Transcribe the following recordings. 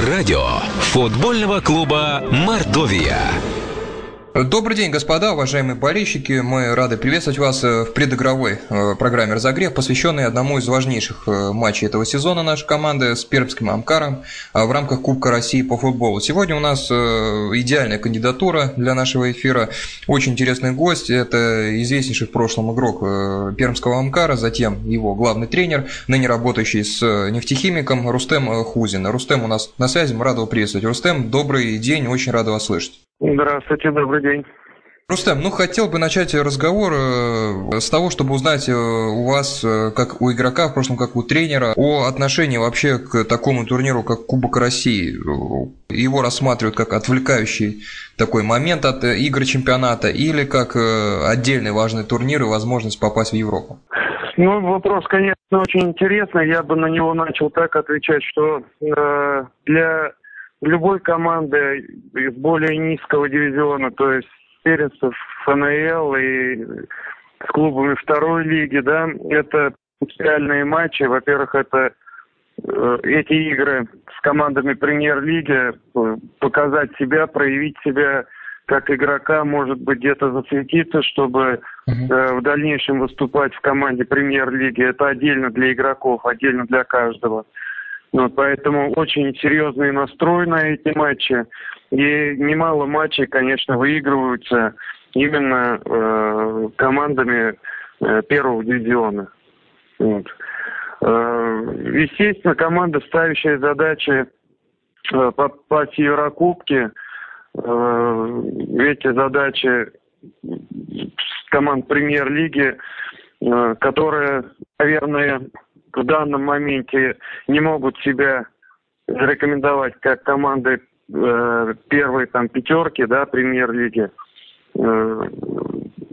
Радио футбольного клуба «Мордовия». Добрый день, господа, уважаемые болельщики. Мы рады приветствовать вас э, в предыгровой э, программе «Разогрев», посвященной одному из важнейших э, матчей этого сезона нашей команды с Пермским Амкаром в рамках Кубка России по футболу. Сегодня у нас идеальная кандидатура для нашего эфира. Очень интересный гость. Это известнейший в прошлом игрок Пермского Амкара, затем его главный тренер, ныне работающий с нефтехимиком Рустем Хузин. Рустем у нас на связи, мы рады его приветствовать. Рустем, добрый день, очень рады вас слышать. Здравствуйте, добрый день. Рустам, ну хотел бы начать разговор э, с того, чтобы узнать э, у вас, э, как у игрока, в прошлом как у тренера, о отношении вообще к такому турниру, как Кубок России. Его рассматривают как отвлекающий такой момент от игр чемпионата или как отдельный важный турнир и возможность попасть в Европу? Ну, вопрос, конечно, очень интересный. Я бы на него начал так отвечать, что э, для любой команды из более низкого дивизиона, то есть первенцев ФНЛ и с клубами второй лиги, да, это принципиальные матчи. Во-первых, это э, эти игры с командами премьер-лиги, э, показать себя, проявить себя как игрока, может быть, где-то засветиться, чтобы э, в дальнейшем выступать в команде премьер-лиги. Это отдельно для игроков, отдельно для каждого. Вот, поэтому очень серьезный настрой на эти матчи. И немало матчей, конечно, выигрываются именно э, командами э, первого дивизиона. Вот. Э, естественно, команда, ставящая задачи э, попасть в Еврокубки, э, эти задачи команд премьер-лиги, э, которые, наверное, в данном моменте не могут себя зарекомендовать как команды э, первой там пятерки, да, премьер-лиги. Э,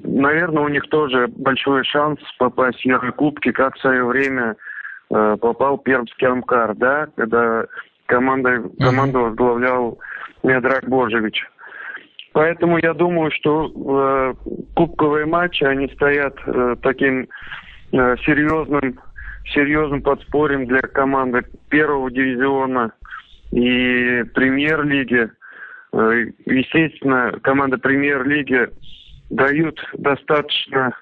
наверное, у них тоже большой шанс попасть в Еврокубки, как в свое время э, попал Пермский Амкар, да, когда команда, команду возглавлял Медрак Божевич. Поэтому я думаю, что э, кубковые матчи, они стоят э, таким э, серьезным серьезным подспорьем для команды первого дивизиона и премьер-лиги. Э, естественно, команда премьер-лиги дают достаточно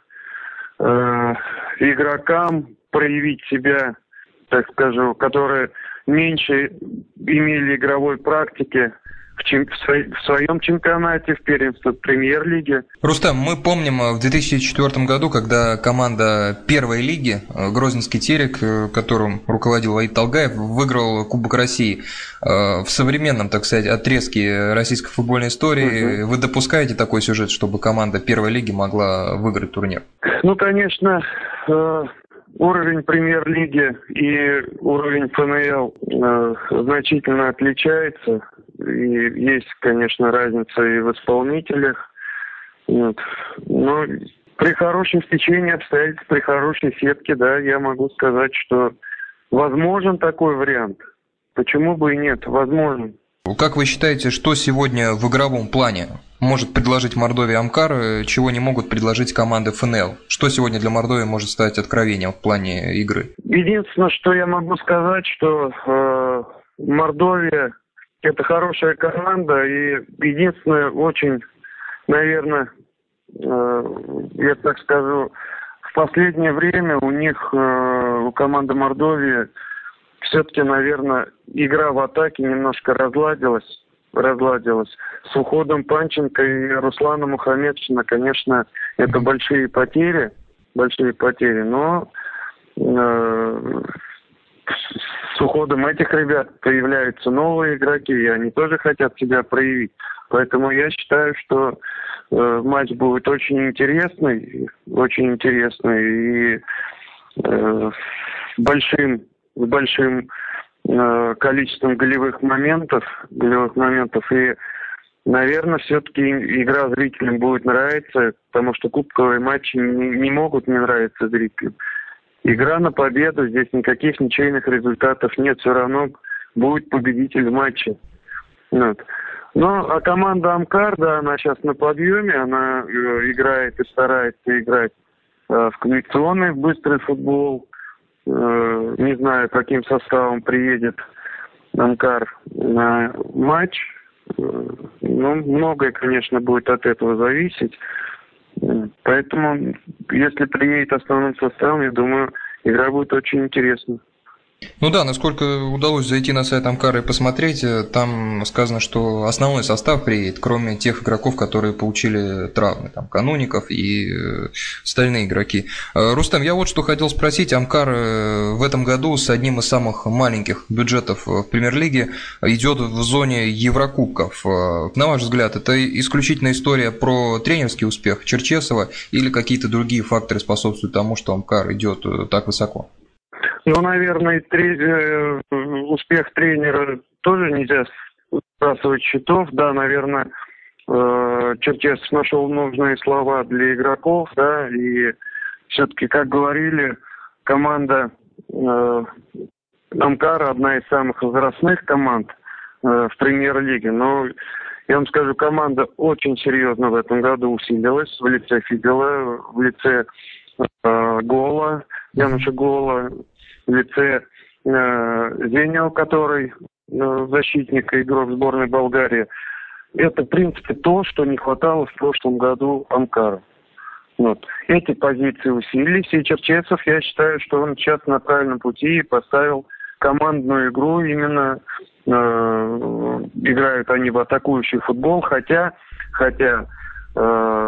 э, игрокам проявить себя, так скажу, которые меньше имели игровой практики в, чем, в своем чемпионате, в первенстве премьер-лиги. Рустам, мы помним э, в 2004 году, когда команда первой лиги, э, Грозненский Терек, э, которым руководил Ваид Толгаев, выиграл Кубок России. В современном, так сказать, отрезке российской футбольной истории угу. вы допускаете такой сюжет, чтобы команда первой лиги могла выиграть турнир? Ну, конечно, уровень премьер-лиги и уровень ФНЛ значительно отличается. И есть, конечно, разница и в исполнителях. Вот. Но при хорошем стечении обстоятельств, при хорошей сетке, да, я могу сказать, что возможен такой вариант. Почему бы и нет? Возможен. Как вы считаете, что сегодня в игровом плане может предложить Мордовия Амкар, чего не могут предложить команды ФНЛ? Что сегодня для Мордовии может стать откровением в плане игры? Единственное, что я могу сказать, что э, Мордовия это хорошая команда, и единственное, очень, наверное, э, я так скажу, в последнее время у них, э, у команды Мордовии, все-таки, наверное, игра в атаке немножко разладилась, разладилась. С уходом Панченко и Руслана Мухаммедшина, конечно, это большие потери, большие потери, но э, с уходом этих ребят появляются новые игроки, и они тоже хотят себя проявить. Поэтому я считаю, что э, матч будет очень интересный, очень интересный и э, большим, с большим э, количеством голевых моментов, голевых моментов и Наверное, все-таки игра зрителям будет нравиться, потому что кубковые матчи не, не могут не нравиться зрителям. Игра на победу, здесь никаких ничейных результатов нет, все равно будет победитель в матче. Вот. Ну, а команда Амкар, да, она сейчас на подъеме, она э, играет и старается играть э, в комбинационный быстрый футбол. Э, не знаю, каким составом приедет Амкар на матч. Ну, многое, конечно, будет от этого зависеть. Поэтому, если приедет основным составом, я думаю, игра будет очень интересна. Ну да, насколько удалось зайти на сайт Амкара и посмотреть, э, там сказано, что основной состав приедет, кроме тех игроков, которые получили травмы, там, кануников и э, остальные игроки. Э, Рустам, я вот что хотел спросить. Амкар в этом году с одним из самых маленьких бюджетов в Премьер-лиге идет в зоне Еврокубков. На ваш взгляд, это исключительно история про тренерский успех Черчесова или какие-то другие факторы способствуют тому, что Амкар идет так высоко? Ну, наверное, три, э, успех тренера тоже нельзя сбрасывать счетов. Да, наверное, э, Черчесов нашел нужные слова для игроков, да, и все-таки, как говорили, команда э, Амкара одна из самых возрастных команд э, в премьер-лиге. Но я вам скажу, команда очень серьезно в этом году усилилась в лице Фигела, в лице э, Гола, Януша Гола, в лице э, Зенил, который э, защитник и игрок сборной Болгарии. Это, в принципе, то, что не хватало в прошлом году Амкара. Вот. Эти позиции усилились, и Черчесов, я считаю, что он сейчас на правильном пути и поставил командную игру именно э, играют они в атакующий футбол, хотя, хотя э,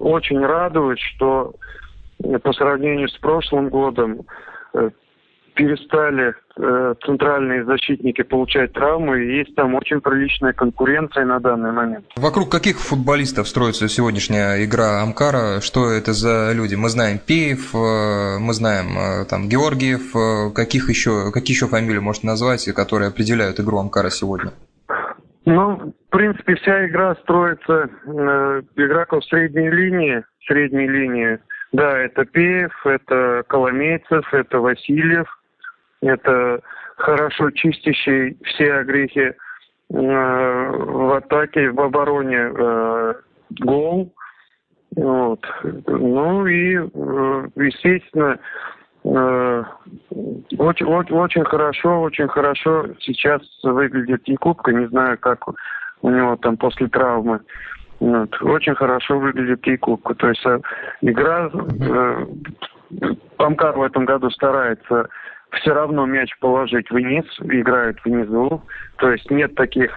очень радует, что по сравнению с прошлым годом э, перестали э, центральные защитники получать травмы, и есть там очень приличная конкуренция на данный момент. Вокруг каких футболистов строится сегодняшняя игра Амкара? Что это за люди? Мы знаем Пеев, э, мы знаем э, там Георгиев, э, каких еще, какие еще фамилии можно назвать, которые определяют игру Амкара сегодня? Ну, в принципе, вся игра строится э, игроков средней линии, средней линии. Да, это Пеев, это Коломейцев, это Васильев, это хорошо чистящий все огрехи э, в атаке, в обороне э, гол. Вот. Ну и, э, естественно, очень, очень, очень хорошо, очень хорошо сейчас выглядит Якубка. Не знаю, как у него там после травмы. Вот. Очень хорошо выглядит Якубка. То есть игра... Э, Памкар в этом году старается все равно мяч положить вниз, играют внизу. То есть нет таких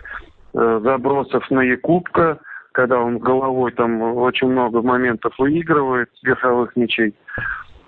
э, забросов на Якубка, когда он головой там очень много моментов выигрывает с верховых мячей.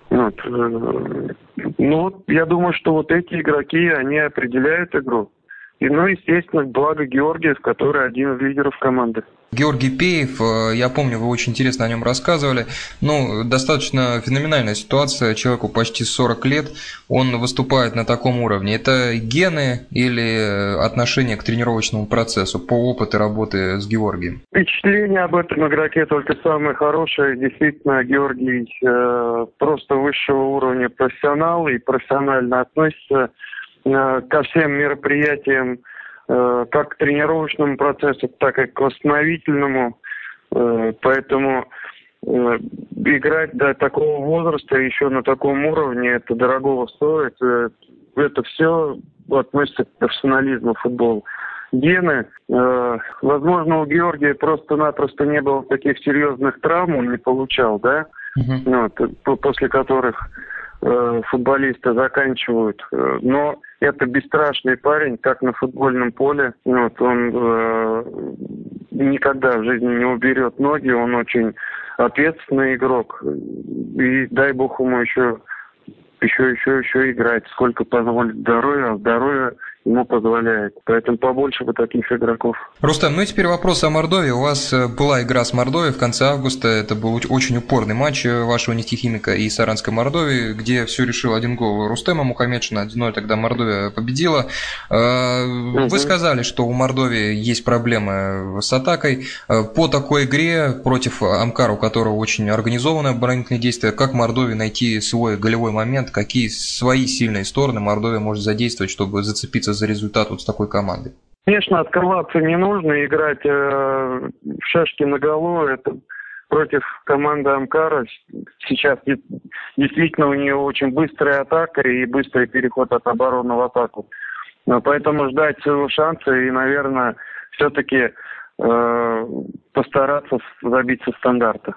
Вот. Э, ну, я думаю, что вот эти игроки, они определяют игру. И, ну, естественно, благо Георгиев, который один из лидеров команды. Георгий Пеев, э, я помню, вы очень интересно о нем рассказывали. Ну, достаточно феноменальная ситуация. Человеку почти 40 лет, он выступает на таком уровне. Это гены или отношение к тренировочному процессу по опыту работы с Георгием? Впечатление об этом игроке только самое хорошее. Действительно, Георгий э, просто высшего уровня профессионал и профессионально относится э, ко всем мероприятиям Э, как к тренировочному процессу, так и к восстановительному. Э, поэтому э, играть до такого возраста, еще на таком уровне, это дорогого стоит. Это все относится к профессионализму футбола. Гены, возможно, у Георгия просто-напросто не было таких серьезных травм, он не получал, да, uh-huh. вот, после которых Э, футболисты заканчивают. Э, но это бесстрашный парень, как на футбольном поле. Вот, он э, никогда в жизни не уберет ноги, он очень ответственный игрок. И дай бог ему еще еще, еще, еще играть, сколько позволит здоровье, а здоровье ему позволяет. Поэтому побольше бы таких игроков. Рустам, ну и теперь вопрос о Мордовии. У вас э, была игра с Мордовией в конце августа. Это был очень упорный матч э, вашего нефтехимика и Саранской Мордовии, где все решил один гол Рустема Мухаммедшина. 1-0 тогда Мордовия победила. Э, вы сказали, что у Мордовии есть проблемы с атакой. По такой игре против Амкара, у которого очень организованное оборонительное действие, как Мордовии найти свой голевой момент, какие свои сильные стороны Мордовия может задействовать, чтобы зацепиться за результат вот с такой командой? Конечно, открываться не нужно, играть э, в шашки на голову, это против команды Амкара. Сейчас действительно у нее очень быстрая атака и быстрый переход от обороны в атаку. Поэтому ждать своего шанса и, наверное, все-таки э, постараться забиться стандарта.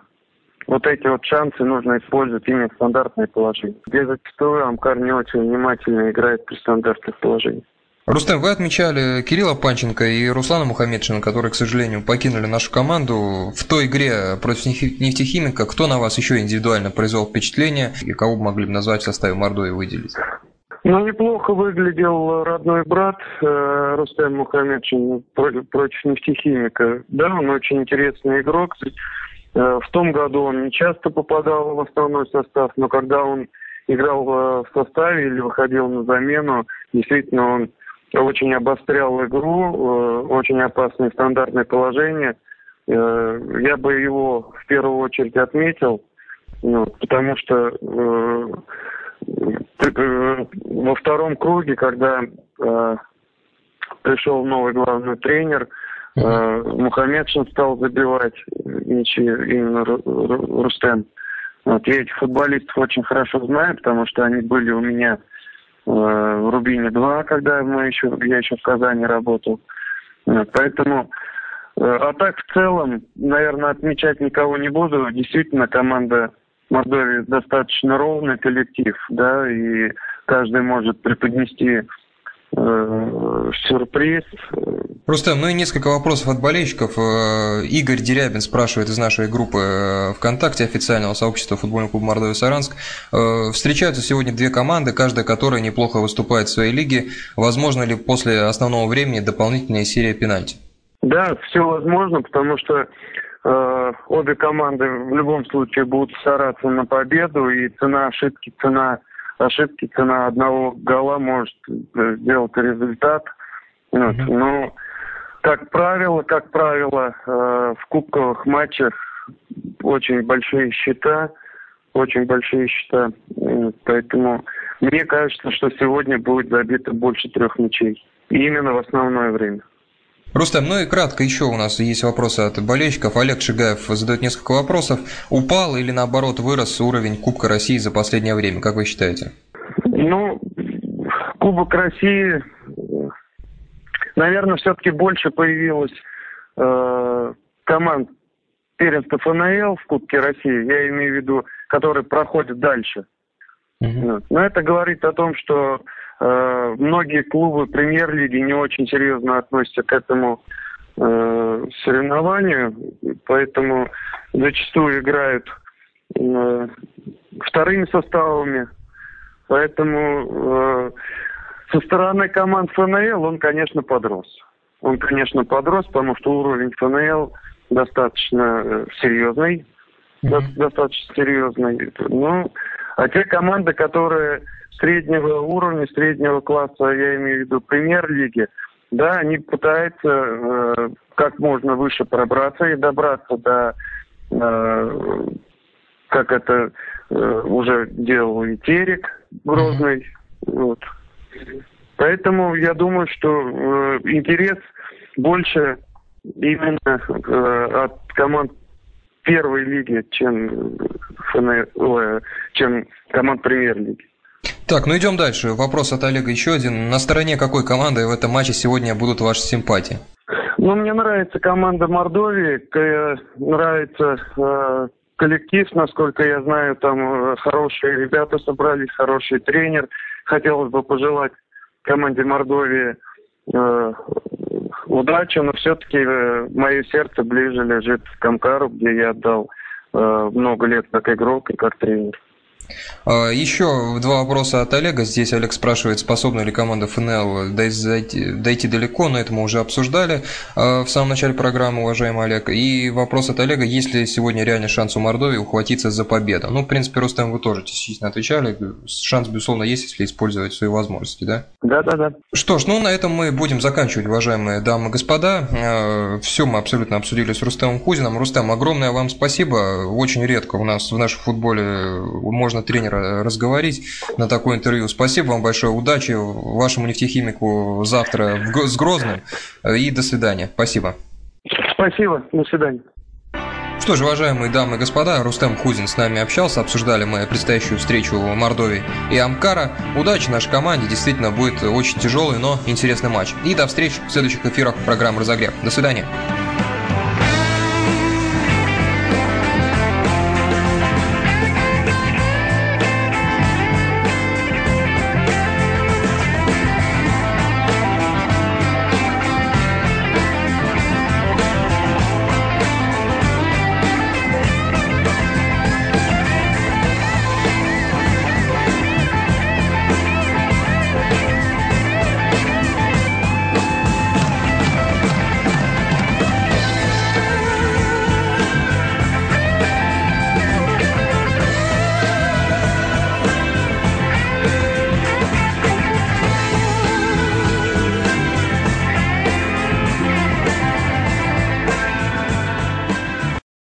Вот эти вот шансы нужно использовать именно в стандартные положения. Где зачастую Амкар не очень внимательно играет при стандартных положениях. Рустем, вы отмечали Кирилла Панченко и Руслана Мухаммедшина, которые, к сожалению, покинули нашу команду. В той игре против нефтехимика кто на вас еще индивидуально произвел впечатление и кого бы могли бы назвать в составе Мордовии выделить? Ну, неплохо выглядел родной брат э, Рустем Мухаммедшин против, нефтехимика. Да, он очень интересный игрок. Э, в том году он не часто попадал в основной состав, но когда он играл в составе или выходил на замену, действительно он очень обострял игру, э, очень опасное стандартное положение. Э, я бы его в первую очередь отметил, ну, потому что во втором круге, когда пришел новый главный тренер, Э, Мухаммедшин стал забивать мячи именно Рустем. Вот, я этих футболистов очень хорошо знаю, потому что они были у меня э, в Рубине-2, когда мы еще, я еще в Казани работал. Вот, поэтому, э, а так в целом, наверное, отмечать никого не буду. Действительно, команда Мордовии достаточно ровный коллектив, да, и каждый может преподнести э, сюрприз. Рустам, ну и несколько вопросов от болельщиков. Э, Игорь Дерябин спрашивает из нашей группы э, ВКонтакте официального сообщества футбольного клуба Мордовия Саранск. Э, встречаются сегодня две команды, каждая которая неплохо выступает в своей лиге. Возможно ли после основного времени дополнительная серия пенальти? Да, все возможно, потому что э, обе команды в любом случае будут стараться на победу, и цена ошибки, цена ошибки цена одного гола может э, сделать результат. Вот. Mm-hmm. Но, как правило, как правило, э, в кубковых матчах очень большие счета, очень большие счета. Поэтому мне кажется, что сегодня будет забито больше трех мячей. И именно в основное время. Рустам, ну и кратко еще у нас есть вопросы от болельщиков. Олег Шигаев задает несколько вопросов. Упал или наоборот вырос уровень Кубка России за последнее время, как вы считаете? Ну, Кубок России, наверное, все-таки больше появилось э, команд первенства ФНЛ в Кубке России, я имею в виду, которые проходят дальше. Mm-hmm. Но это говорит о том, что многие клубы премьер-лиги не очень серьезно относятся к этому э, соревнованию, поэтому зачастую играют э, вторыми составами. Поэтому со стороны команд ФНЛ он, конечно, подрос. Он, конечно, подрос, потому что уровень ФНЛ достаточно серьезный. Mm-hmm. Достаточно серьезный. Ну, а те команды, которые среднего уровня, среднего класса, я имею в виду премьер-лиги, да, они пытаются э, как можно выше пробраться и добраться до, э, как это э, уже делал и Терек Грозный. Вот. Поэтому я думаю, что э, интерес больше именно э, от команд первой лиги, чем, ФН, чем команд премьер-лиги. Так, ну идем дальше. Вопрос от Олега еще один. На стороне какой команды в этом матче сегодня будут ваши симпатии? Ну, мне нравится команда Мордовии, нравится э, коллектив, насколько я знаю, там э, хорошие ребята собрались, хороший тренер. Хотелось бы пожелать команде Мордовии э, удачи, но все-таки э, мое сердце ближе лежит к Камкару, где я отдал э, много лет как игрок и как тренер. А, Еще два вопроса от Олега. Здесь Олег спрашивает, способна ли команда ФНЛ дойти, дойти далеко, но это мы уже обсуждали а, в самом начале программы, уважаемый Олег. И вопрос от Олега, есть ли сегодня реальный шанс у Мордовии ухватиться за победу? Ну, в принципе, Рустам, вы тоже частично отвечали. Шанс, безусловно, есть, если использовать свои возможности, да? Да, да, да. Что ж, ну на этом мы будем заканчивать, уважаемые дамы и господа. А, Все мы абсолютно обсудили с Рустамом Кузиным. Рустам, огромное вам спасибо. Очень редко у нас в нашем футболе можно можно тренера разговорить на такое интервью. Спасибо вам большое, удачи вашему нефтехимику завтра с Грозным и до свидания. Спасибо. Спасибо, до свидания. Что ж, уважаемые дамы и господа, Рустем Хузин с нами общался, обсуждали мы предстоящую встречу Мордовии и Амкара. Удачи нашей команде, действительно будет очень тяжелый, но интересный матч. И до встречи в следующих эфирах программы «Разогрев». До свидания.